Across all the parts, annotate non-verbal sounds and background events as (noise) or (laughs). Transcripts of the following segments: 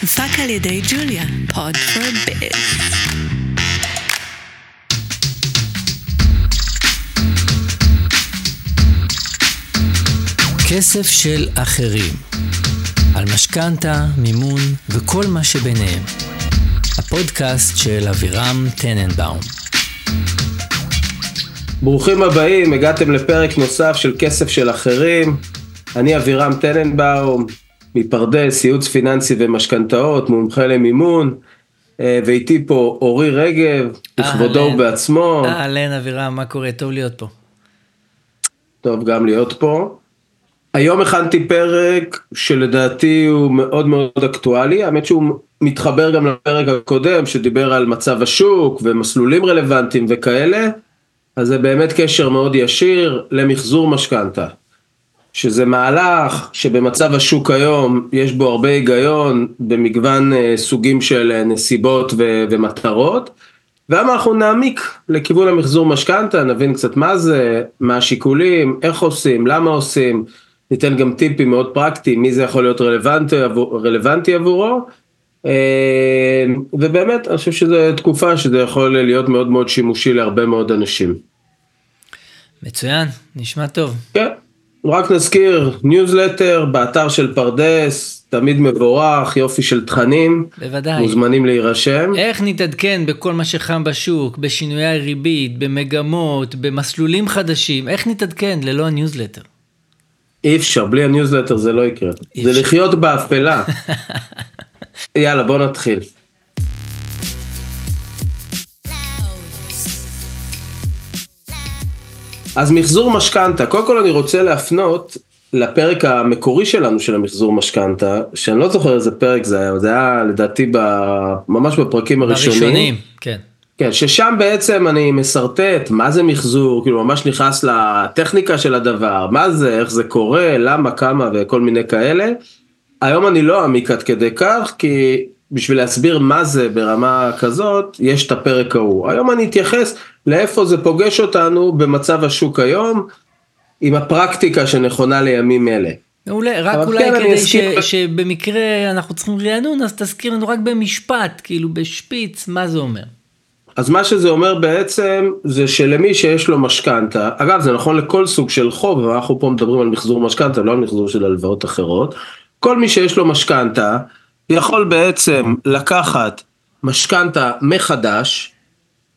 הופק על ידי ג'וליה, פוד פור ביז. כסף של אחרים, על משכנתה, מימון וכל מה שביניהם. הפודקאסט של אבירם טננבאום. ברוכים הבאים, הגעתם לפרק נוסף של כסף של אחרים. אני אבירם טננבאום, מפרדס, ייעוץ פיננסי ומשכנתאות, מומחה למימון, אה, ואיתי פה אורי רגב, בכבודו. ובעצמו. אהלן אבירם, מה קורה? טוב להיות פה. טוב גם להיות פה. היום הכנתי פרק שלדעתי הוא מאוד מאוד אקטואלי, האמת שהוא מתחבר גם לפרק הקודם שדיבר על מצב השוק ומסלולים רלוונטיים וכאלה, אז זה באמת קשר מאוד ישיר למחזור משכנתה. שזה מהלך שבמצב השוק היום יש בו הרבה היגיון במגוון אה, סוגים של אה, נסיבות ו- ומטרות. והיום אנחנו נעמיק לכיוון המחזור משכנתה, נבין קצת מה זה, מה השיקולים, איך עושים, למה עושים, ניתן גם טיפים מאוד פרקטיים, מי זה יכול להיות רלוונטי, עבור, רלוונטי עבורו. אה, ובאמת, אני חושב שזו תקופה שזה יכול להיות מאוד מאוד שימושי להרבה מאוד אנשים. מצוין, נשמע טוב. כן, רק נזכיר, ניוזלטר באתר של פרדס, תמיד מבורך, יופי של תכנים, בוודאי. מוזמנים להירשם. איך נתעדכן בכל מה שחם בשוק, בשינויי ריבית, במגמות, במסלולים חדשים, איך נתעדכן ללא הניוזלטר? אי אפשר, בלי הניוזלטר זה לא יקרה. זה. לחיות באפלה. (laughs) יאללה, בוא נתחיל. אז מחזור משכנתה, קודם כל אני רוצה להפנות לפרק המקורי שלנו של המחזור משכנתה, שאני לא זוכר איזה פרק זה היה, זה היה לדעתי ב... ממש בפרקים הראשונים. הראשונים, כן. כן, ששם בעצם אני משרטט מה זה מחזור, כאילו ממש נכנס לטכניקה של הדבר, מה זה, איך זה קורה, למה, כמה וכל מיני כאלה. היום אני לא אעמיק עד כדי כך, כי בשביל להסביר מה זה ברמה כזאת, יש את הפרק ההוא. היום אני אתייחס לאיפה זה פוגש אותנו במצב השוק היום, עם הפרקטיקה שנכונה לימים אלה. מעולה, רק אולי כן, כדי אזכיר- ש, שבמקרה אנחנו צריכים רענון, אז תזכיר לנו רק במשפט, כאילו בשפיץ, מה זה אומר. אז מה שזה אומר בעצם זה שלמי שיש לו משכנתה, אגב זה נכון לכל סוג של חוב, אבל אנחנו פה מדברים על מחזור משכנתה, לא על מחזור של הלוואות אחרות, כל מי שיש לו משכנתה יכול בעצם לקחת משכנתה מחדש,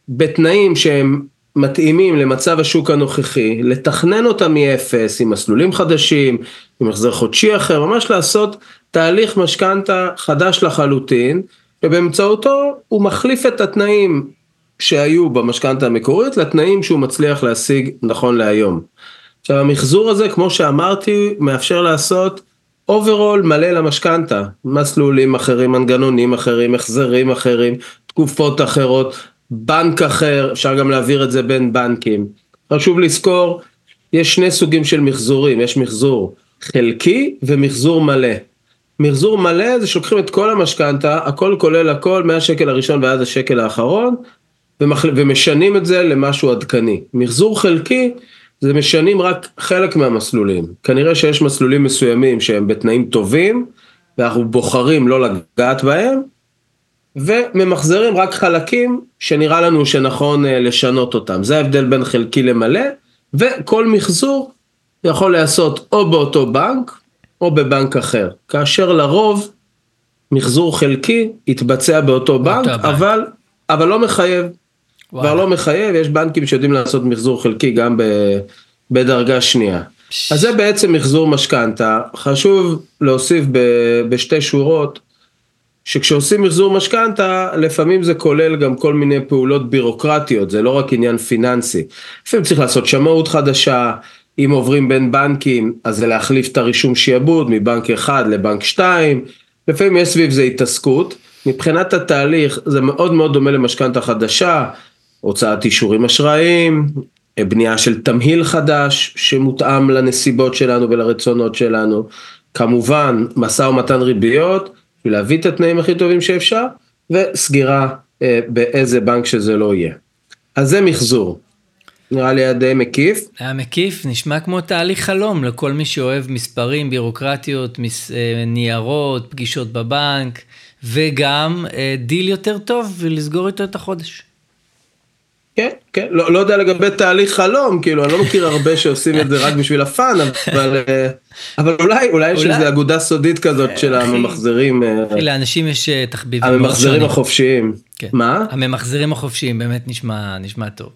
בתנאים שהם מתאימים למצב השוק הנוכחי, לתכנן אותה מאפס עם מסלולים חדשים, עם החזר חודשי אחר, ממש לעשות תהליך משכנתה חדש לחלוטין, ובאמצעותו הוא מחליף את התנאים שהיו במשכנתה המקורית לתנאים שהוא מצליח להשיג נכון להיום. עכשיו המחזור הזה כמו שאמרתי מאפשר לעשות overhaul מלא למשכנתה, מסלולים אחרים, מנגנונים אחרים, החזרים אחרים, תקופות אחרות, בנק אחר, אפשר גם להעביר את זה בין בנקים. חשוב לזכור, יש שני סוגים של מחזורים, יש מחזור חלקי ומחזור מלא. מחזור מלא זה שלוקחים את כל המשכנתה, הכל כולל הכל, מהשקל הראשון ועד השקל האחרון, ומשנים את זה למשהו עדכני. מחזור חלקי זה משנים רק חלק מהמסלולים. כנראה שיש מסלולים מסוימים שהם בתנאים טובים, ואנחנו בוחרים לא לגעת בהם, וממחזרים רק חלקים שנראה לנו שנכון אה, לשנות אותם. זה ההבדל בין חלקי למלא, וכל מחזור יכול להיעשות או באותו בנק, או בבנק אחר. כאשר לרוב מחזור חלקי יתבצע באותו בנק, בנק. אבל, אבל לא מחייב. כבר. לא מחייב, יש בנקים שיודעים לעשות מחזור חלקי גם ב, בדרגה שנייה. פש. אז זה בעצם מחזור משכנתה, חשוב להוסיף ב, בשתי שורות, שכשעושים מחזור משכנתה, לפעמים זה כולל גם כל מיני פעולות בירוקרטיות, זה לא רק עניין פיננסי. לפעמים צריך לעשות שמאות חדשה, אם עוברים בין בנקים, אז זה להחליף את הרישום שיעבוד מבנק אחד לבנק שתיים, לפעמים יש סביב זה התעסקות. מבחינת התהליך זה מאוד מאוד דומה למשכנתה חדשה, הוצאת אישורים אשראיים, בנייה של תמהיל חדש שמותאם לנסיבות שלנו ולרצונות שלנו, כמובן משא ומתן ריביות, בשביל להביא את התנאים הכי טובים שאפשר, וסגירה אה, באיזה בנק שזה לא יהיה. אז זה מחזור. נראה לי היה די מקיף. היה מקיף, נשמע כמו תהליך חלום לכל מי שאוהב מספרים, בירוקרטיות, מס, אה, ניירות, פגישות בבנק, וגם אה, דיל יותר טוב ולסגור איתו את החודש. כן, כן, לא, לא יודע לגבי תהליך חלום, כאילו, אני לא מכיר הרבה שעושים את זה רק בשביל ה fun, אבל, אה, אבל אולי, אולי יש איזו אגודה סודית כזאת של הממחזרים. אה, אחי, לאנשים יש אה, תחביבים הממחזרים. החופשיים. כן. מה? הממחזרים החופשיים, באמת נשמע, נשמע טוב.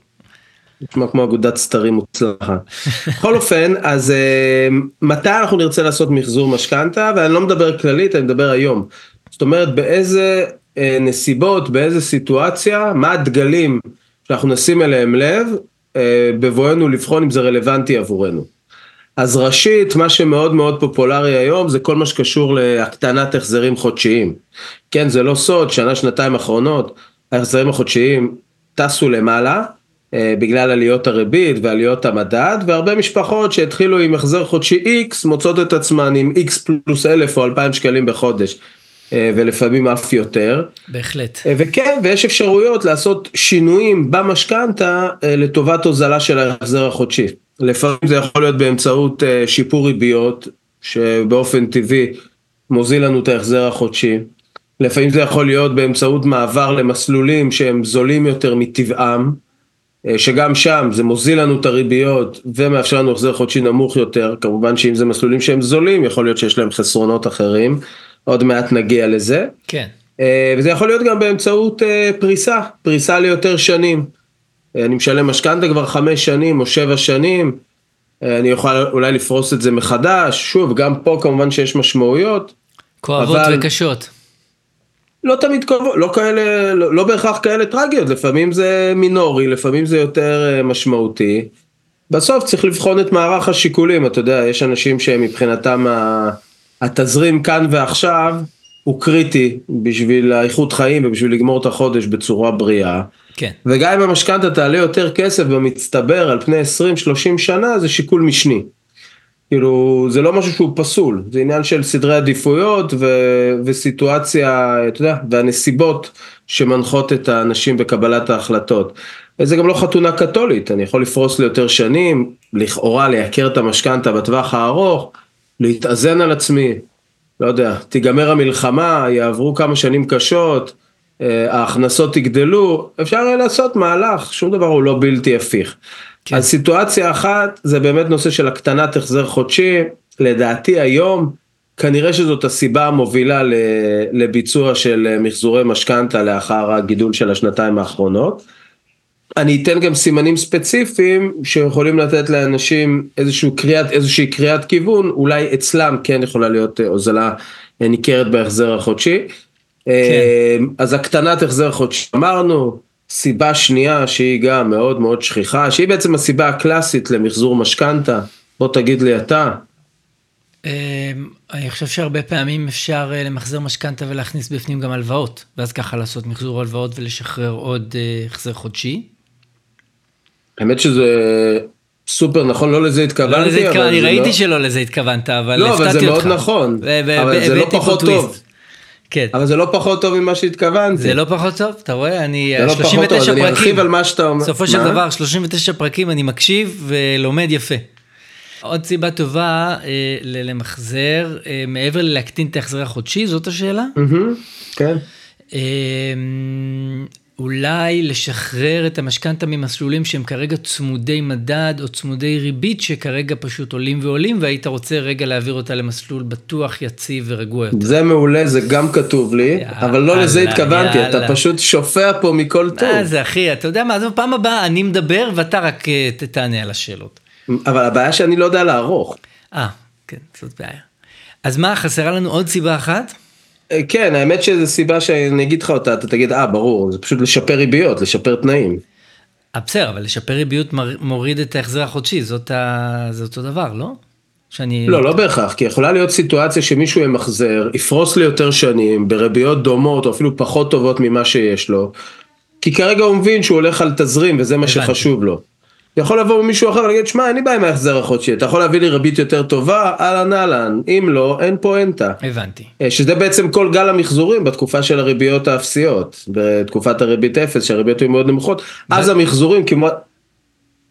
נשמע כמו אגודת סתרים מוצלחת. (laughs) בכל אופן, אז אה, מתי אנחנו נרצה לעשות מחזור משכנתה, ואני לא מדבר כללית, אני מדבר היום. זאת אומרת, באיזה אה, נסיבות, באיזה סיטואציה, מה הדגלים שאנחנו נשים אליהם לב, אה, בבואנו לבחון אם זה רלוונטי עבורנו. אז ראשית, מה שמאוד מאוד פופולרי היום זה כל מה שקשור להקטנת החזרים חודשיים. כן, זה לא סוד, שנה, שנתיים אחרונות, ההחזרים החודשיים טסו למעלה, אה, בגלל עליות הריבית ועליות המדד, והרבה משפחות שהתחילו עם החזר חודשי X, מוצאות את עצמן עם X פלוס אלף או אלפיים שקלים בחודש, ולפעמים אף יותר. בהחלט. אה, וכן, ויש אפשרויות לעשות שינויים במשכנתה אה, לטובת הוזלה של ההחזר החודשי. לפעמים זה יכול להיות באמצעות אה, שיפור ריביות, שבאופן טבעי מוזיל לנו את ההחזר החודשי. לפעמים זה יכול להיות באמצעות מעבר למסלולים שהם זולים יותר מטבעם, אה, שגם שם זה מוזיל לנו את הריביות ומאפשר לנו החזר חודשי נמוך יותר, כמובן שאם זה מסלולים שהם זולים, יכול להיות שיש להם חסרונות אחרים, עוד מעט נגיע לזה. כן. אה, וזה יכול להיות גם באמצעות אה, פריסה, פריסה ליותר שנים. אה, אני משלם משכנתה כבר חמש שנים או שבע שנים, אני יכול אולי לפרוס את זה מחדש, שוב, גם פה כמובן שיש משמעויות, כואבות אבל- וקשות. לא תמיד קרוב, לא כאלה, לא, לא בהכרח כאלה טרגיות, לפעמים זה מינורי, לפעמים זה יותר משמעותי. בסוף צריך לבחון את מערך השיקולים, אתה יודע, יש אנשים שמבחינתם ה- התזרים כאן ועכשיו הוא קריטי בשביל האיכות חיים ובשביל לגמור את החודש בצורה בריאה. כן. וגם אם המשכנתה תעלה יותר כסף במצטבר על פני 20-30 שנה, זה שיקול משני. כאילו, זה לא משהו שהוא פסול, זה עניין של סדרי עדיפויות ו- וסיטואציה, אתה יודע, והנסיבות שמנחות את האנשים בקבלת ההחלטות. וזה גם לא חתונה קתולית, אני יכול לפרוס ליותר שנים, לכאורה לייקר את המשכנתה בטווח הארוך, להתאזן על עצמי, לא יודע, תיגמר המלחמה, יעברו כמה שנים קשות, אה, ההכנסות יגדלו, אפשר יהיה לעשות מהלך, שום דבר הוא לא בלתי הפיך. כן. אז סיטואציה אחת זה באמת נושא של הקטנת החזר חודשי, לדעתי היום כנראה שזאת הסיבה המובילה לביצוע של אה, מחזורי משכנתה לאחר הגידול של השנתיים האחרונות. אני אתן גם סימנים ספציפיים שיכולים לתת לאנשים איזשהו קריאת, איזושהי קריאת כיוון, אולי אצלם כן יכולה להיות אה, הוזלה אה, ניכרת בהחזר החודשי. אה, אז הקטנת החזר חודשי אמרנו, סיבה שנייה שהיא גם מאוד מאוד שכיחה, שהיא בעצם הסיבה הקלאסית למחזור משכנתה, בוא תגיד לי אתה. אמ, אני חושב שהרבה פעמים אפשר למחזר משכנתה ולהכניס בפנים גם הלוואות, ואז ככה לעשות מחזור הלוואות ולשחרר עוד החזר חודשי. האמת שזה סופר נכון, לא לזה התכוונתי, לא לזה אבל התכוונתי, אני זה ראיתי לא- שלא לזה התכוונת, אבל לא, אבל הפתעתי זה מאוד אותך. נכון, ו- ו- אבל זה לא פחות. טוב. כן. אבל זה לא פחות טוב ממה שהתכוונתי. זה לא פחות טוב, אתה רואה? אני, זה לא פחות טוב, 39 אז אני פרקים. ארחיב על מה שאתה אומר. בסופו של? דבר, 39 פרקים אני מקשיב ולומד יפה. עוד סיבה טובה אה, למחזר, אה, מעבר ללהקטין את ההחזר החודשי, זאת השאלה? מהמם, כן. אה, אולי לשחרר את המשכנתה ממסלולים שהם כרגע צמודי מדד או צמודי ריבית שכרגע פשוט עולים ועולים והיית רוצה רגע להעביר אותה למסלול בטוח, יציב ורגוע יותר. זה מעולה, זה גם כתוב לי, יאללה, אבל לא לזה התכוונתי, אתה יאללה. פשוט שופע פה מכל טוב. מה זה אחי, אתה יודע מה, אז בפעם הבאה אני מדבר ואתה רק אה, תענה על השאלות. אבל הבעיה שאני לא יודע לערוך. אה, כן, זאת בעיה. אז מה, חסרה לנו עוד סיבה אחת? אה, כן, האמת שזו סיבה שאני אגיד לך אותה, אתה תגיד, אה, ברור, זה פשוט לשפר ריביות, לשפר תנאים. אה, בסדר, אבל לשפר ריביות מוריד את ההחזר החודשי, זאת ה... זה אותו דבר, לא? שאני... לא, לא בהכרח, כי יכולה להיות סיטואציה שמישהו ימחזר, יפרוס לי יותר שנים, בריביות דומות או אפילו פחות טובות ממה שיש לו, כי כרגע הוא מבין שהוא הולך על תזרים וזה מה הבנתי. שחשוב לו. יכול לבוא מישהו אחר ולהגיד, שמע, אין לי בעיה עם ההחזר החודשי, אתה יכול להביא לי ריבית יותר טובה, אהלן אהלן, אם לא, אין פואנטה. הבנתי. אה, שזה בעצם כל גל המחזורים בתקופה של הריביות האפסיות, בתקופת הריבית אפס שהריביות היו מאוד נמוכות, אז המחזורים כמעט,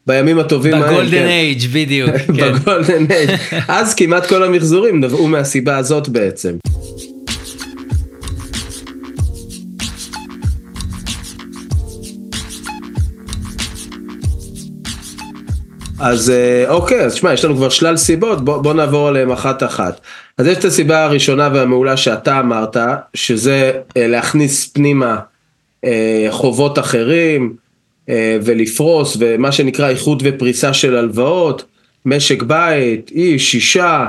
בימים הטובים ההם, בגולדן כן. אייג', בדיוק. (laughs) כן. בגולדן אייג'. אז כמעט כל המחזורים נבעו מהסיבה הזאת בעצם. אז אה, אוקיי, אז שמע, יש לנו כבר שלל סיבות, בוא, בוא נעבור עליהן אחת אחת. אז יש את הסיבה הראשונה והמעולה שאתה אמרת, שזה אה, להכניס פנימה אה, חובות אחרים ולפרוס, ומה שנקרא איחוד ופריסה של הלוואות, משק בית, איש, אישה,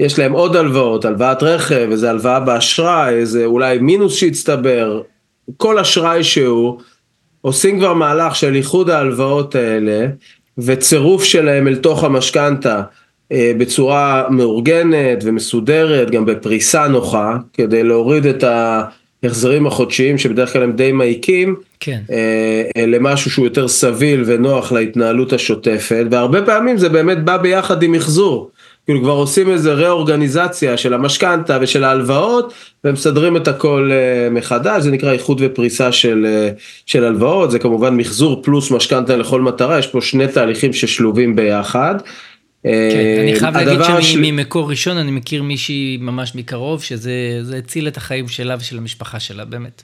יש להם עוד הלוואות, הלוואת רכב, איזה הלוואה באשראי, איזה אולי מינוס שהצטבר, כל אשראי שהוא, עושים כבר מהלך של איחוד ההלוואות האלה, וצירוף שלהם אל תוך המשכנתה אה, בצורה מאורגנת ומסודרת, גם בפריסה נוחה, כדי להוריד את ההחזרים החודשיים שבדרך כלל הם די מעיקים, כן. אה, אה, למשהו שהוא יותר סביל ונוח להתנהלות השוטפת, והרבה פעמים זה באמת בא ביחד עם מחזור. כאילו כבר עושים איזה רה-אורגניזציה של המשכנתה ושל ההלוואות ומסדרים את הכל אה, מחדש, זה נקרא איחוד ופריסה של, אה, של הלוואות, זה כמובן מחזור פלוס משכנתה לכל מטרה, יש פה שני תהליכים ששלובים ביחד. כן, אני חייב להגיד שממקור ראשון אני מכיר מישהי ממש מקרוב, שזה זה הציל את החיים שלה ושל המשפחה שלה, באמת.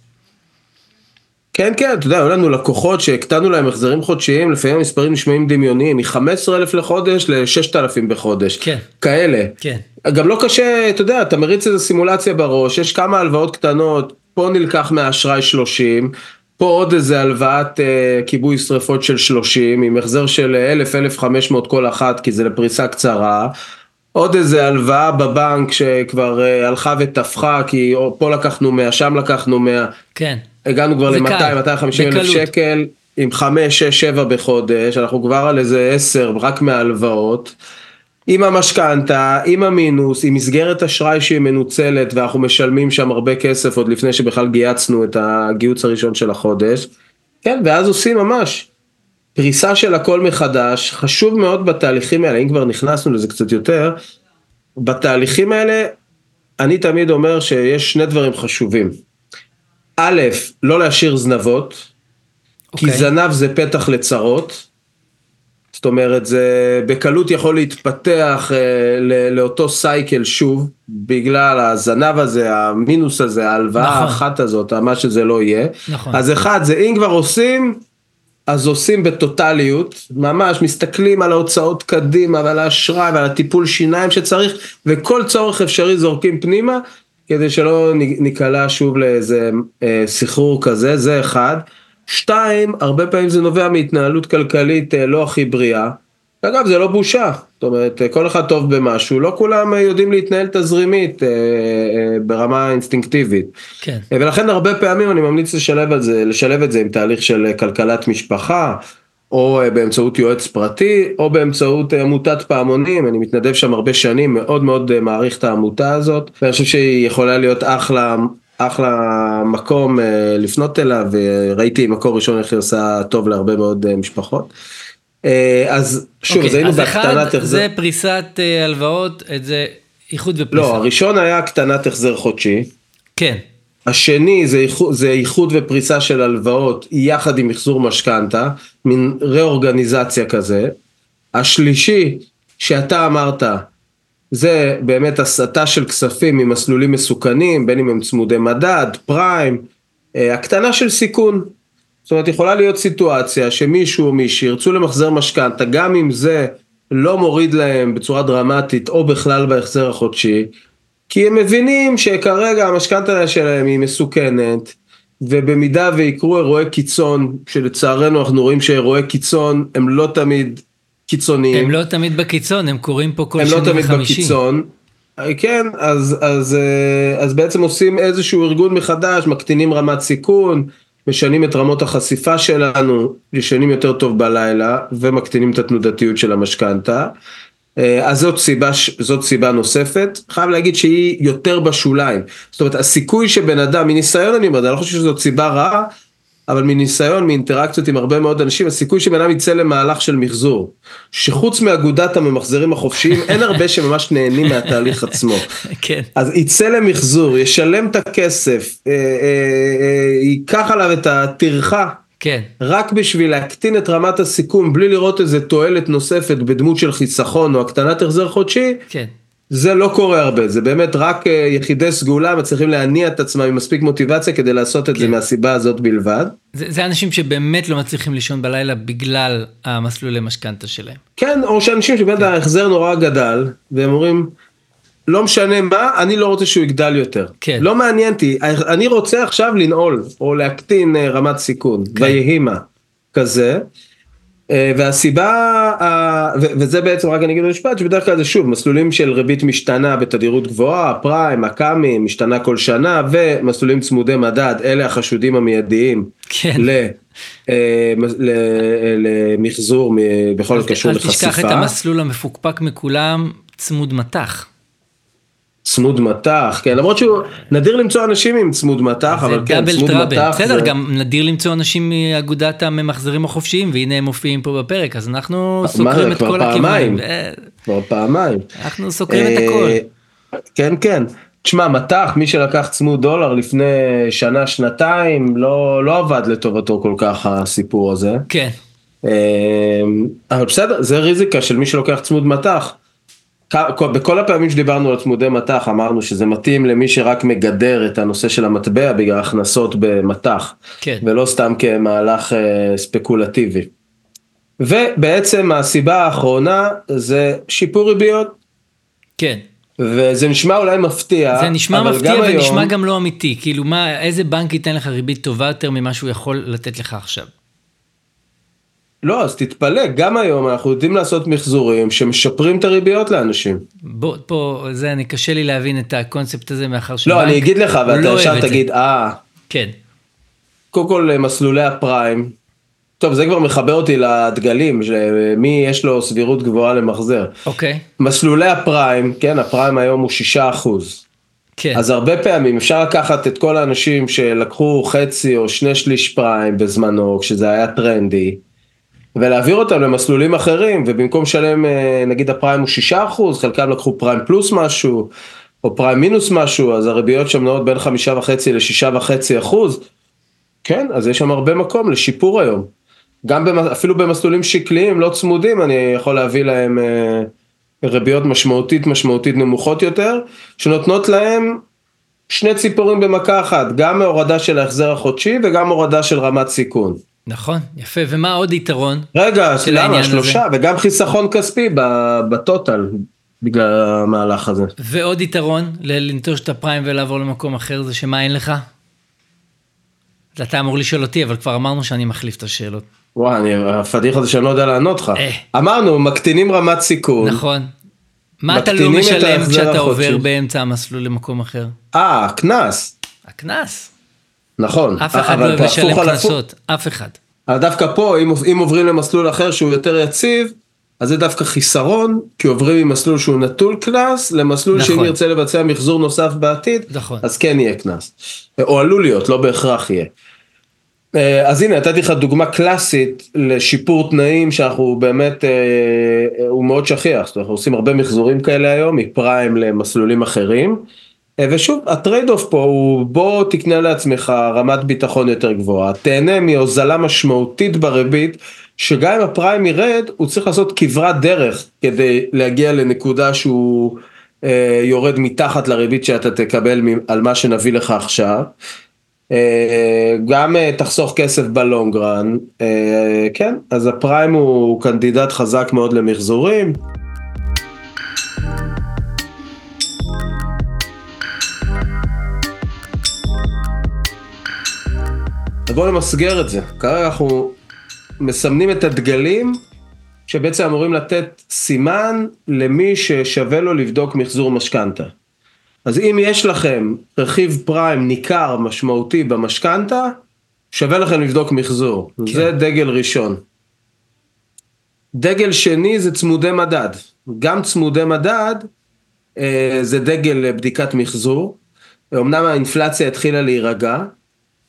כן, כן, אתה יודע, היו לנו לקוחות שהקטנו להם החזרים חודשיים, לפעמים המספרים נשמעים דמיוניים, מ-15,000 לחודש ל-6,000 בחודש. כן. כאלה. כן. גם לא קשה, אתה יודע, אתה מריץ איזה סימולציה בראש, יש כמה הלוואות קטנות, פה נלקח מהאשראי 30, פה עוד איזה הלוואת אה, כיבוי שרפות של 30, עם החזר של 1,000-1,500 כל אחת, כי זה לפריסה קצרה. עוד איזה הלוואה בבנק שכבר אה, הלכה ותפחה, כי פה לקחנו 100, שם לקחנו 100. כן. הגענו כבר זה ל-200, קל, 250 אלף. שקל, עם 5, 6, 7 בחודש, אנחנו כבר על איזה 10 רק מההלוואות. עם המשכנתה, עם המינוס, עם מסגרת אשראי שהיא מנוצלת ואנחנו משלמים שם הרבה כסף עוד לפני שבכלל גייצנו את הגיוץ הראשון של החודש. כן, ואז עושים ממש פריסה של הכל מחדש, חשוב מאוד בתהליכים האלה, אם כבר נכנסנו לזה קצת יותר, בתהליכים האלה אני תמיד אומר שיש שני דברים חשובים. א', לא להשאיר זנבות, כי אוקיי. זנב זה פתח לצרות. זאת אומרת, זה בקלות יכול להתפתח אה, ל- לאותו סייקל שוב, בגלל הזנב הזה, המינוס הזה, ההלוואה נכון. האחת הזאת, מה שזה לא יהיה. נכון. אז אחד, זה אם כבר עושים, אז עושים בטוטליות, ממש מסתכלים על ההוצאות קדימה ועל האשראי ועל הטיפול שיניים שצריך, וכל צורך אפשרי זורקים פנימה, כדי שלא ניקלע שוב לאיזה אה, סחרור כזה, זה אחד. שתיים, הרבה פעמים זה נובע מהתנהלות כלכלית אה, לא הכי בריאה. אגב, זה לא בושה, זאת אומרת, אה, כל אחד טוב במשהו, לא כולם אה, יודעים להתנהל תזרימית אה, אה, ברמה אינסטינקטיבית. כן. אה, ולכן הרבה פעמים אני ממליץ לשלב, על זה, לשלב את זה עם תהליך של כלכלת משפחה, או אה, באמצעות יועץ פרטי, או באמצעות אה, עמותת פעמונים, אני מתנדב שם הרבה שנים, מאוד מאוד אה, מעריך את העמותה הזאת, ואני חושב שהיא יכולה להיות אחלה, אחלה מקום לפנות אליו, וראיתי מקור ראשון איך היא עושה טוב להרבה מאוד משפחות. אז שוב, אוקיי, אז היינו בהקטנת החזר. זה פריסת הלוואות, את זה איחוד ופריסה. לא, הראשון היה הקטנת החזר חודשי. כן. השני זה איחוד, זה איחוד ופריסה של הלוואות יחד עם מחזור משכנתה, מין רה-אורגניזציה כזה. השלישי שאתה אמרת, זה באמת הסטה של כספים ממסלולים מסוכנים, בין אם הם צמודי מדד, פריים, אה, הקטנה של סיכון. זאת אומרת, יכולה להיות סיטואציה שמישהו או מישהי ירצו למחזר משכנתה, גם אם זה לא מוריד להם בצורה דרמטית או בכלל בהחזר החודשי, כי הם מבינים שכרגע המשכנתה שלהם היא מסוכנת, ובמידה ויקרו אירועי קיצון, שלצערנו אנחנו רואים שאירועי קיצון הם לא תמיד קיצוניים. הם לא תמיד בקיצון, הם קורים פה כל הם שני לא תמיד וחמישי. בקיצון. כן, אז, אז, אה, אז בעצם עושים איזשהו ארגון מחדש, מקטינים רמת סיכון, משנים את רמות החשיפה שלנו, ישנים יותר טוב בלילה, ומקטינים את התנודתיות של המשכנתה. אה, אז זאת סיבה, זאת סיבה נוספת, חייב להגיד שהיא יותר בשוליים. זאת אומרת, הסיכוי שבן אדם, מניסיון אני אומר, אני לא חושב שזאת סיבה רעה, אבל מניסיון, מאינטראקציות עם הרבה מאוד אנשים, הסיכוי שבן אדם יצא למהלך של מחזור, שחוץ מאגודת הממחזרים החופשיים, אין הרבה שממש נהנים מהתהליך עצמו. (laughs) כן. אז יצא למחזור, ישלם את הכסף, אה, אה, אה, ייקח עליו את הטרחה כן, רק בשביל להקטין את רמת הסיכון בלי לראות איזה תועלת נוספת בדמות של חיסכון או הקטנת החזר חודשי, כן. זה לא קורה הרבה, זה באמת רק אה, יחידי סגולה מצליחים להניע את עצמם עם מספיק מוטיבציה כדי לעשות את זה כן. מהסיבה הזאת בלבד. זה, זה אנשים שבאמת לא מצליחים לישון בלילה בגלל המסלולי משכנתה שלהם. כן, או שאנשים שבאמת ההחזר נורא גדל, והם אומרים, לא משנה מה, אני לא רוצה שהוא יגדל יותר. כן. לא מעניין אותי, אני רוצה עכשיו לנעול, או להקטין אה, רמת סיכון, כן. ויהי מה, כזה. אה, והסיבה, וזה בעצם רק אני אגיד במשפט, שבדרך כלל זה שוב מסלולים של ריבית משתנה בתדירות גבוהה, פריים, הקאמי, משתנה כל שנה, ומסלולים צמודי מדד, אלה החשודים המיידיים כן. ל- אה, למחזור בכל הקשור אל לחשיפה. תשכח את המסלול המפוקפק מכולם, צמוד מטח. צמוד מטח, כן, למרות שהוא נדיר למצוא אנשים עם צמוד מטח, אבל כן, צמוד טראבל. מטח. בסדר, זה- גם נדיר למצוא אנשים מאגודת הממחזרים החופשיים, והנה הם מופיעים פה בפרק, אז אנחנו סוקרים את כל. הכיוונים. אה, כבר פעמיים. אנחנו סוקרים את אה, הכל. כן, כן. תשמע, מטח, מי שלקח צמוד דולר לפני שנה, שנתיים, לא, לא עבד לטובתו כל כך הסיפור הזה. כן, אה, אבל בסדר, זה ריזיקה של מי שלוקח צמוד מטח. בכל הפעמים שדיברנו על צמודי מטח אמרנו שזה מתאים למי שרק מגדר את הנושא של המטבע בגלל הכנסות במטח. כן. ולא סתם כמהלך אה, ספקולטיבי. ובעצם הסיבה האחרונה זה שיפור ריביות, כן. וזה נשמע אולי מפתיע, זה נשמע אבל מפתיע גם היום- ונשמע גם לא אמיתי. כאילו, מה, איזה בנק ייתן לך ריבית טובה יותר ממה שהוא יכול לתת לך עכשיו? לא, אז תתפלא, גם היום אנחנו יודעים לעשות מחזורים שמשפרים את הריביות לאנשים. בוא, פה, זה, אני קשה לי להבין את הקונספט הזה, מאחר שבנק... לא, אני אגיד לך, ואתה לא ישר זה. תגיד, אה, כן, קודם כל מסלולי הפריים, טוב, זה כבר מחבר אותי לדגלים, מי יש לו סבירות גבוהה למחזר. אוקיי, מסלולי הפריים, כן, הפריים היום הוא 6 אחוז. כן. אז הרבה פעמים אפשר לקחת את כל האנשים שלקחו חצי או שני שליש פריים בזמנו, כשזה היה טרנדי, ולהעביר אותם למסלולים אחרים, ובמקום לשלם, אה, נגיד הפריים הוא 6 אחוז, חלקם לקחו פריים פלוס משהו, או פריים מינוס משהו, אז הריביות שם נעות בין חמישה וחצי לשישה וחצי אחוז. כן, אז יש שם הרבה מקום לשיפור היום. גם במ... אפילו במסלולים שקליים, לא צמודים, אני יכול להביא להם אה, ריביות משמעותית משמעותית נמוכות יותר, שנותנות להם שני ציפורים במכה אחת, גם הורדה של ההחזר החודשי וגם הורדה של רמת סיכון. נכון, יפה. ומה עוד יתרון? רגע, למה? הזה. שלושה, וגם חיסכון כספי בטוטל, בגלל המהלך הזה. ועוד יתרון לנטוש את הפריים ולעבור למקום אחר זה שמה אין לך? אתה אמור לשאול אותי, אבל כבר אמרנו שאני מחליף את השאלות. וואי, אני, הפדיחה זה שאני לא יודע לענות לך. אה. אמרנו, מקטינים רמת סיכון. נכון. מה אתה לא משלם כשאתה. עובר באמצע המסלול למקום אחר? אה, קנס. הקנס. נכון. אף אחד לא הפוך. קנסות, אף אחד. אבל דווקא פה, אם, אם עוברים למסלול אחר שהוא יותר יציב, אז זה דווקא חיסרון, כי עוברים ממסלול שהוא נטול קנס, למסלול נכון. שאם ירצה לבצע מחזור נוסף בעתיד, נכון. אז כן יהיה קנס. או עלול להיות, לא בהכרח יהיה. אה, אז הנה, נתתי לך דוגמה קלאסית לשיפור תנאים שאנחנו באמת, אה, אה, הוא מאוד שכיח, זאת אומרת, אנחנו עושים הרבה מחזורים כאלה היום, מפריים למסלולים אחרים. אה, ושוב, ה trade off פה הוא בוא תקנה לעצמך רמת ביטחון יותר גבוהה, תהנה מהוזלה משמעותית בריבית, שגם אם הפריים ירד, הוא צריך לעשות כברת דרך כדי להגיע לנקודה שהוא אה, יורד מתחת לריבית שאתה תקבל על מה שנביא לך עכשיו. אה, גם אה, תחסוך כסף בלונגרן, אה, כן, אז הפריים הוא קנדידט חזק מאוד למחזורים. בואו נמסגר את זה, כרגע אנחנו מסמנים את הדגלים שבעצם אמורים לתת סימן למי ששווה לו לבדוק מחזור משכנתה. אז אם יש לכם רכיב פריים ניכר משמעותי במשכנתה, שווה לכם לבדוק מחזור. כן. זה דגל ראשון. דגל שני זה צמודי מדד. גם צמודי מדד אה, זה דגל בדיקת מחזור. אמנם האינפלציה התחילה להירגע,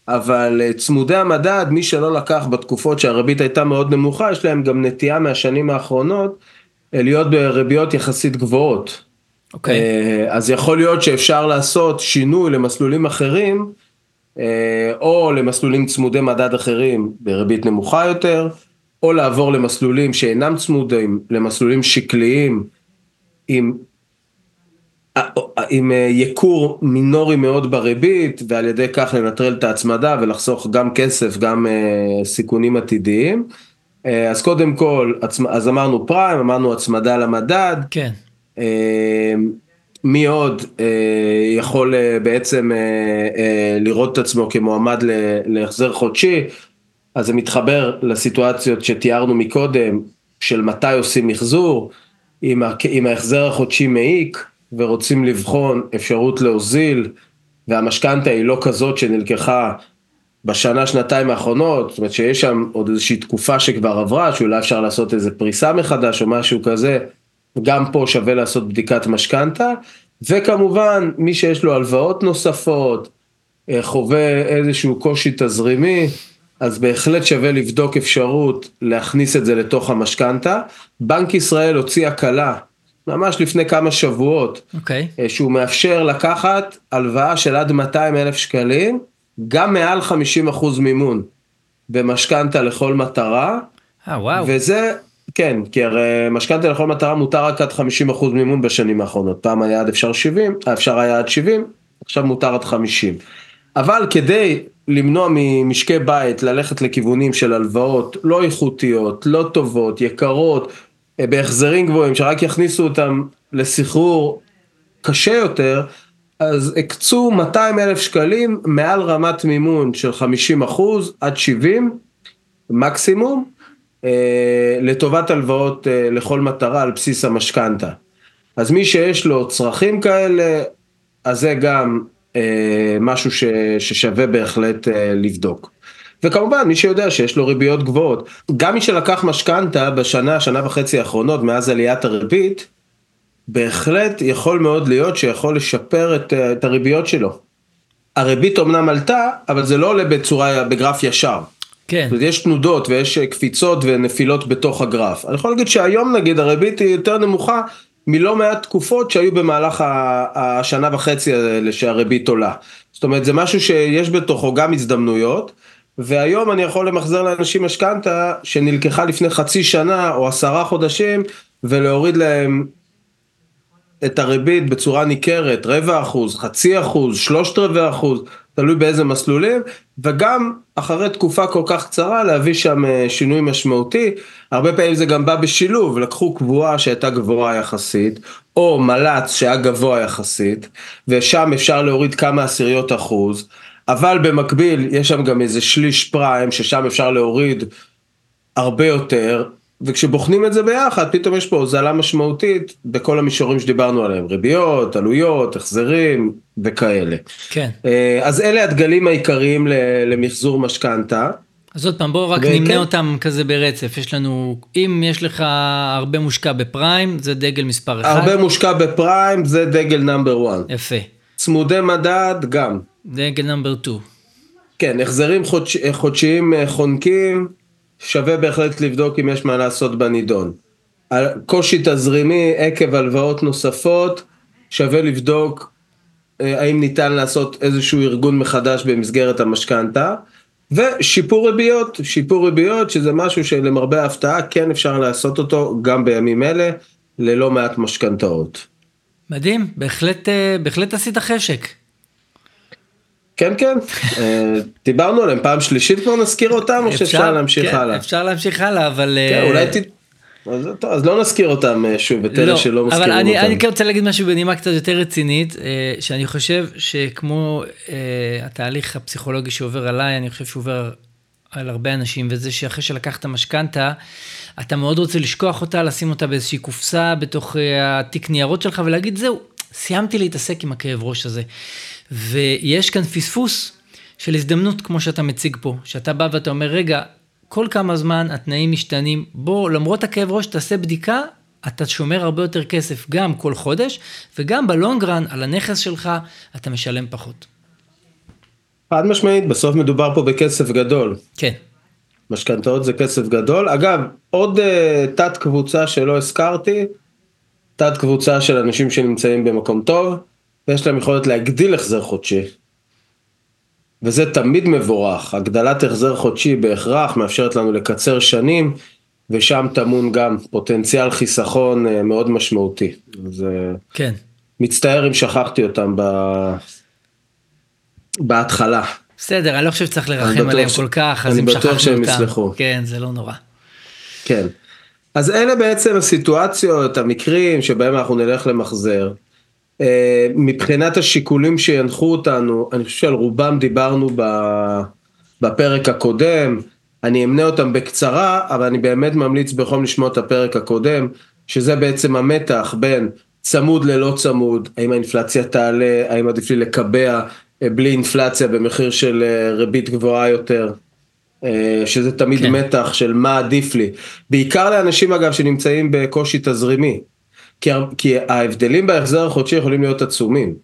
אבל אה, צמודי המדד, מי שלא לקח בתקופות שהריבית הייתה מאוד נמוכה, יש להם גם נטייה מהשנים האחרונות אה, להיות בריביות יחסית גבוהות. אוקיי. אה, אז יכול להיות שאפשר לעשות שינוי למסלולים אחרים, או למסלולים צמודי מדד אחרים בריבית נמוכה יותר, או לעבור למסלולים שאינם צמודים, למסלולים שקליים עם, עם ייקור מינורי מאוד בריבית, ועל ידי כך לנטרל את ההצמדה ולחסוך גם כסף, גם סיכונים עתידיים. אז קודם כל, אז אמרנו פריים, אמרנו הצמדה למדד. כן. מי עוד אה, יכול אה, בעצם אה, אה, לראות את עצמו כמועמד להחזר חודשי, אז זה מתחבר לסיטואציות שתיארנו מקודם, של מתי עושים מחזור, אם ההחזר החודשי מעיק ורוצים לבחון אפשרות להוזיל, והמשכנתה היא לא כזאת שנלקחה בשנה, שנתיים האחרונות, זאת אומרת שיש שם עוד איזושהי תקופה שכבר עברה, שאולי אפשר לעשות איזה פריסה מחדש או משהו כזה, גם פה שווה לעשות בדיקת משכנתה, וכמובן מי שיש לו הלוואות נוספות, אה, חווה איזשהו קושי תזרימי, אז בהחלט שווה לבדוק אפשרות להכניס את זה לתוך המשכנתה. בנק ישראל הוציא הקלה ממש לפני כמה שבועות, okay. אוקיי. אה, שהוא מאפשר לקחת הלוואה של עד 200 אלף שקלים, גם מעל 50% מימון במשכנתה לכל מטרה. אה, ah, וואו. וזה, כן, כי הרי משכנתה לכל מטרה מותר רק עד 50% מימון בשנים האחרונות. פעם היה עד אפשר 70, אה, אפשר היה עד 70, עכשיו מותר עד 50. אבל כדי למנוע ממשקי בית ללכת לכיוונים של הלוואות לא איכותיות, לא טובות, יקרות, אה, בהחזרים גבוהים, שרק יכניסו אותם לסחרור קשה יותר, אז הקצו 200 אלף שקלים מעל רמת מימון של 50 אחוז עד 70 מקסימום, אה, לטובת הלוואות אה, לכל מטרה על בסיס המשכנתה. אז מי שיש לו צרכים כאלה, אז זה גם אה, משהו ששווה בהחלט לבדוק. וכמובן מי שיודע שיש לו ריביות גבוהות, גם מי שלקח משכנתה בשנה, שנה וחצי האחרונות מאז עליית הריבית, בהחלט יכול מאוד להיות שיכול לשפר את, את הריביות שלו. הריבית אמנם עלתה, אבל זה לא עולה בצורה, בגרף ישר. כן. זאת אומרת, יש תנודות ויש אה, קפיצות ונפילות בתוך הגרף. אני יכול להגיד שהיום נגיד הריבית היא יותר נמוכה מלא מעט תקופות שהיו במהלך השנה וחצי האלה שהריבית עולה. זאת אומרת, זה משהו שיש בתוכו גם הזדמנויות. והיום אני יכול למחזר לאנשים משכנתה שנלקחה לפני חצי שנה או עשרה חודשים ולהוריד להם את הריבית בצורה ניכרת, רבע אחוז, חצי אחוז, שלושת רבעי אחוז, תלוי באיזה מסלולים, וגם אחרי תקופה כל כך קצרה להביא שם אה, שינוי משמעותי. הרבה פעמים זה גם בא בשילוב, לקחו קבועה שהייתה גבוהה יחסית, או מל"צ שהיה גבוה יחסית, ושם אפשר להוריד כמה עשיריות אחוז, אבל במקביל יש שם גם איזה שליש פריים, ששם אפשר להוריד הרבה יותר, וכשבוחנים את זה ביחד, פתאום יש פה הוזלה משמעותית בכל המישורים שדיברנו עליהם, ריביות, עלויות, החזרים וכאלה. כן. אה, אז אלה הדגלים העיקריים למחזור משכנתה. אז עוד פעם, בואו רק וכן, נמנה אותם כזה ברצף. יש לנו, אם יש לך הרבה מושקע בפריים, זה דגל מספר 1. הרבה מושקע בפריים, זה דגל נאמבר 1. יפה. צמודי מדד, גם. דגל נאמבר 2. כן, החזרים חודש, חודשיים אה, חונקים. שווה בהחלט לבדוק אם יש מה לעשות בנידון. קושי תזרימי עקב הלוואות נוספות, שווה לבדוק אה, האם ניתן לעשות איזשהו ארגון מחדש במסגרת המשכנתה. ושיפור ריביות, שיפור ריביות שזה משהו שלמרבה ההפתעה כן אפשר לעשות אותו גם בימים אלה ללא מעט משכנתאות. מדהים, בהחלט, אה, בהחלט עשית חשק. כן כן, אה, דיברנו עליהם פעם שלישית כבר נזכיר אותם או שאפשר להמשיך כן, הלאה? אפשר להמשיך הלאה אבל... כן, אולי ת... אז, טוב, אז לא נזכיר אותם אה, שוב, את אלה לא, שלא מזכירים אבל אני, אותם. אני כן רוצה להגיד משהו בנימה קצת יותר רצינית, אה, שאני חושב שכמו התהליך הפסיכולוגי שעובר עליי, אני חושב שהוא עובר על הרבה אנשים, וזה שאחרי שלקחת משכנתה, אתה מאוד רוצה לשכוח אותה, לשים אותה באיזושהי קופסה בתוך התיק ניירות שלך ולהגיד זהו, סיימתי להתעסק עם הכאב ראש הזה. ויש כאן פספוס של הזדמנות, כמו שאתה מציג פה, שאתה בא ואתה אומר, רגע, כל כמה זמן התנאים משתנים, בוא, למרות הכאב ראש, תעשה בדיקה, אתה שומר הרבה יותר כסף גם כל חודש, וגם בלונגרן, על הנכס שלך, אתה משלם פחות. חד משמעית, בסוף מדובר פה בכסף גדול. כן. משכנתאות זה כסף גדול. אגב, עוד uh, תת קבוצה שלא הזכרתי, תת קבוצה של אנשים שנמצאים במקום טוב, ויש להם יכולת להגדיל החזר חודשי. וזה תמיד מבורך. הגדלת החזר חודשי בהכרח מאפשרת לנו לקצר שנים, ושם טמון גם פוטנציאל חיסכון אה, מאוד משמעותי. אז אה, כן. מצטער אם שכחתי אותם ב... בהתחלה. בסדר, אני לא חושב שצריך לרחם בטוח עליהם ש- כל כך, אז אני אם בטוח שכחנו שהם אותם. יסלחו. כן, זה לא נורא. כן. אז אלה בעצם הסיטואציות, המקרים שבהם אנחנו נלך למחזר. אה, מבחינת השיקולים שינחו אותנו, אני חושב שעל רובם דיברנו בפרק הקודם, אני אמנה אותם בקצרה, אבל אני באמת ממליץ בחום לשמוע את הפרק הקודם, שזה בעצם המתח בין צמוד ללא צמוד, האם האינפלציה תעלה, האם עדיף לי לקבע בלי אינפלציה במחיר של אה, ריבית גבוהה יותר. אה, שזה תמיד כן. מתח של מה עדיף לי. בעיקר לאנשים אגב שנמצאים בקושי תזרימי. כי, ההבדלים בהחזר החודשי יכולים להיות עצומים.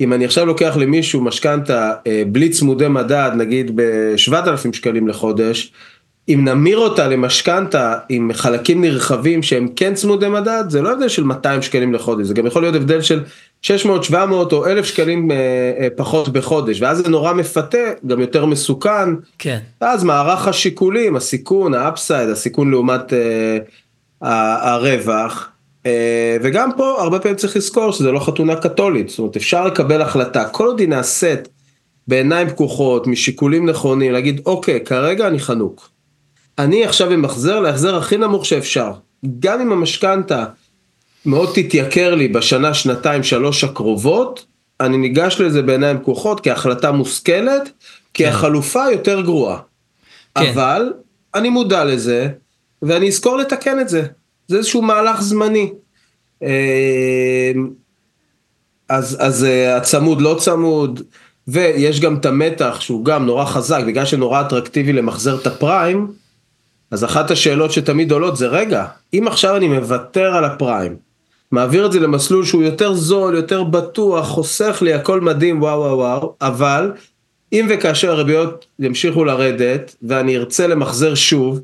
אם אני עכשיו לוקח למישהו משכנתה אה, בלי צמודי מדד, נגיד ב-7,000 שקלים לחודש, אם נמיר אותה למשכנתה עם חלקים נרחבים שהם כן צמודי מדד, זה לא הבדל של 200 שקלים לחודש, זה גם יכול להיות הבדל של 600, 700 או 1,000 שקלים אה, אה, פחות בחודש, ואז זה נורא מפתה, גם יותר מסוכן. כן. אז מערך השיקולים, הסיכון, האפסייד, הסיכון לעומת אה, הרווח, אה, וגם פה הרבה פעמים צריך לזכור שזה לא חתונה קתולית, זאת אומרת אפשר לקבל החלטה, כל עוד היא נעשית בעיניים פקוחות, משיקולים נכונים, להגיד אוקיי, כרגע אני חנוק. אני עכשיו אמחזר להחזר הכי נמוך שאפשר. גם אם המשכנתה מאוד תתייקר לי בשנה, שנתיים, שלוש הקרובות, אני ניגש לזה בעיניים פקוחות כהחלטה מושכלת, כי כן. החלופה יותר גרועה. כן. אבל אני מודע לזה, ואני אזכור לתקן את זה. זה איזשהו מהלך זמני. אה, אז, אז אה, הצמוד לא צמוד, ויש גם את המתח שהוא גם נורא חזק, בגלל שנורא אטרקטיבי למחזר את הפריים, אז אחת השאלות שתמיד עולות זה רגע, אם עכשיו אני מוותר על הפריים, מעביר את זה למסלול שהוא יותר זול, יותר בטוח, חוסך לי, הכל מדהים, וואו וואו וואו, אבל אם וכאשר הריביות ימשיכו לרדת ואני ארצה למחזר שוב,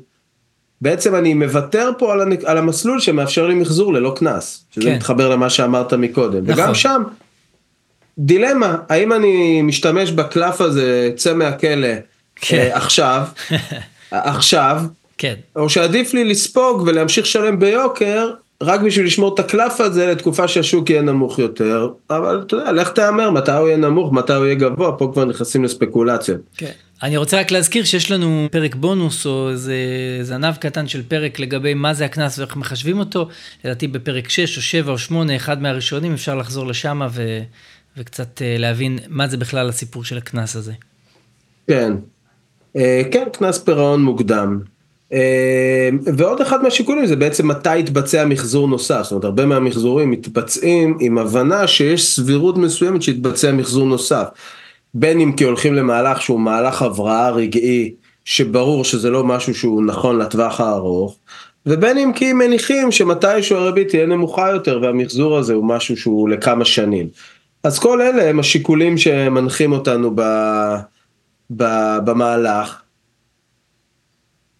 בעצם אני מוותר פה על, על המסלול שמאפשר לי מחזור ללא קנס, שזה כן. מתחבר למה שאמרת מקודם, נכון. וגם שם דילמה, האם אני משתמש בקלף הזה, צא מהכלא, כן. אה, עכשיו, (laughs) עכשיו, כן. או שעדיף לי לספוג ולהמשיך לשלם ביוקר, רק בשביל לשמור את הקלף הזה לתקופה שהשוק יהיה נמוך יותר, אבל אתה יודע, לך תהמר מתי הוא יהיה נמוך, מתי הוא יהיה גבוה, פה כבר נכנסים לספקולציות. כן. אני רוצה רק להזכיר שיש לנו פרק בונוס או איזה זנב קטן של פרק לגבי מה זה הקנס ואיך מחשבים אותו. לדעתי בפרק 6 או 7 או 8, אחד מהראשונים, אפשר לחזור לשם ו... וקצת אה, להבין מה זה בכלל הסיפור של הקנס הזה. כן, אה, כן, קנס פירעון מוקדם. אה, ועוד אחד מהשיקולים זה בעצם מתי יתבצע מחזור נוסף, זאת אומרת הרבה מהמחזורים מתבצעים עם הבנה שיש סבירות מסוימת שיתבצע מחזור נוסף. בין אם כי הולכים למהלך שהוא מהלך הבראה רגעי, שברור שזה לא משהו שהוא נכון לטווח הארוך, ובין אם כי מניחים שמתישהו הריבית תהיה נמוכה יותר והמחזור הזה הוא משהו שהוא לכמה שנים. אז כל אלה הם השיקולים שמנחים אותנו ב... ב... במהלך.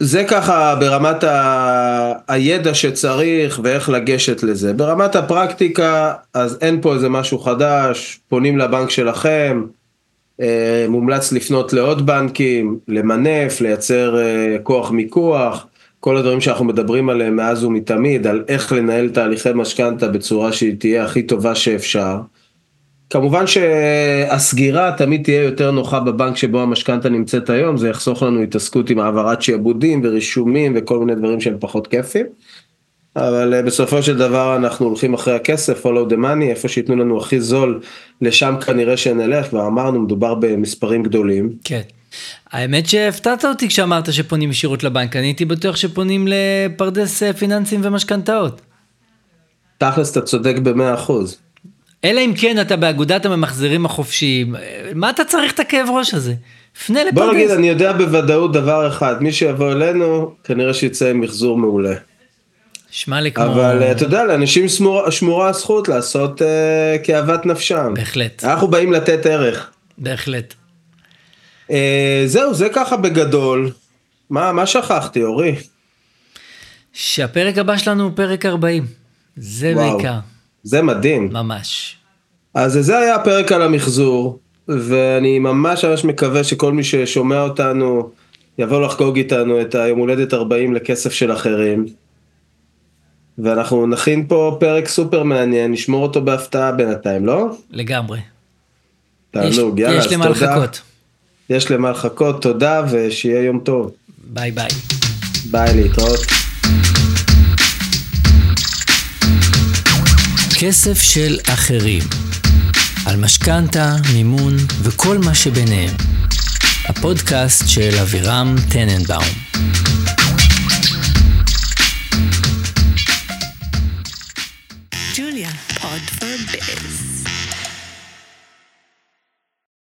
זה ככה ברמת ה... הידע שצריך ואיך לגשת לזה. ברמת הפרקטיקה, אז אין פה איזה משהו חדש, פונים לבנק שלכם, אה, מומלץ לפנות לעוד בנקים, למנף, לייצר אה, כוח מיקוח, כל הדברים שאנחנו מדברים עליהם מאז ומתמיד, על איך לנהל תהליכי משכנתה בצורה שהיא תהיה הכי טובה שאפשר. כמובן שהסגירה תמיד תהיה יותר נוחה בבנק שבו המשכנתה נמצאת היום, זה יחסוך לנו התעסקות עם העברת שעבודים ורישומים וכל מיני דברים שהם פחות כיפים. אבל אה, בסופו של דבר אנחנו הולכים אחרי הכסף, follow the money, איפה שייתנו לנו הכי זול, לשם כנראה שנלך, כבר אמרנו, מדובר במספרים גדולים. כן. האמת שהפתעת אותי כשאמרת שפונים ישירות לבנק, אני הייתי בטוח שפונים לפרדס אה, פיננסים ומשכנתאות. תכלס אתה צודק במאה אחוז. אלא אם כן אתה באגודת הממחזרים החופשיים, מה אתה צריך את הכאב ראש הזה? פנה לפרדס. בוא נגיד, אני יודע בוודאות דבר אחד, מי שיבוא אלינו, כנראה שיצא עם מחזור מעולה. שמע לי כמו... אבל אה, אתה יודע, לאנשים שמורה, שמורה הזכות לעשות אה, כאוות נפשם. בהחלט, אנחנו באים לתת ערך. בהחלט. אה, זהו, זה ככה בגדול. מה, מה שכחתי, אורי? שהפרק הבא שלנו הוא פרק 40. זה וואו. בעיקר, זה מדהים. ממש. אז זה היה הפרק על המחזור. ואני ממש ממש מקווה שכל מי ששומע אותנו יבוא לחגוג איתנו את היום הולדת 40 לכסף של אחרים. ואנחנו נכין פה פרק סופר מעניין, נשמור אותו בהפתעה בינתיים, לא? לגמרי. תענוג, יש, יאללה, יש אז למה תודה. לחכות. יש למה לחכות, תודה ושיהיה יום טוב. ביי ביי. ביי, להתראות. כסף של אחרים. על משכנתה, מימון וכל מה שביניהם. הפודקאסט של אבירם טננבאום.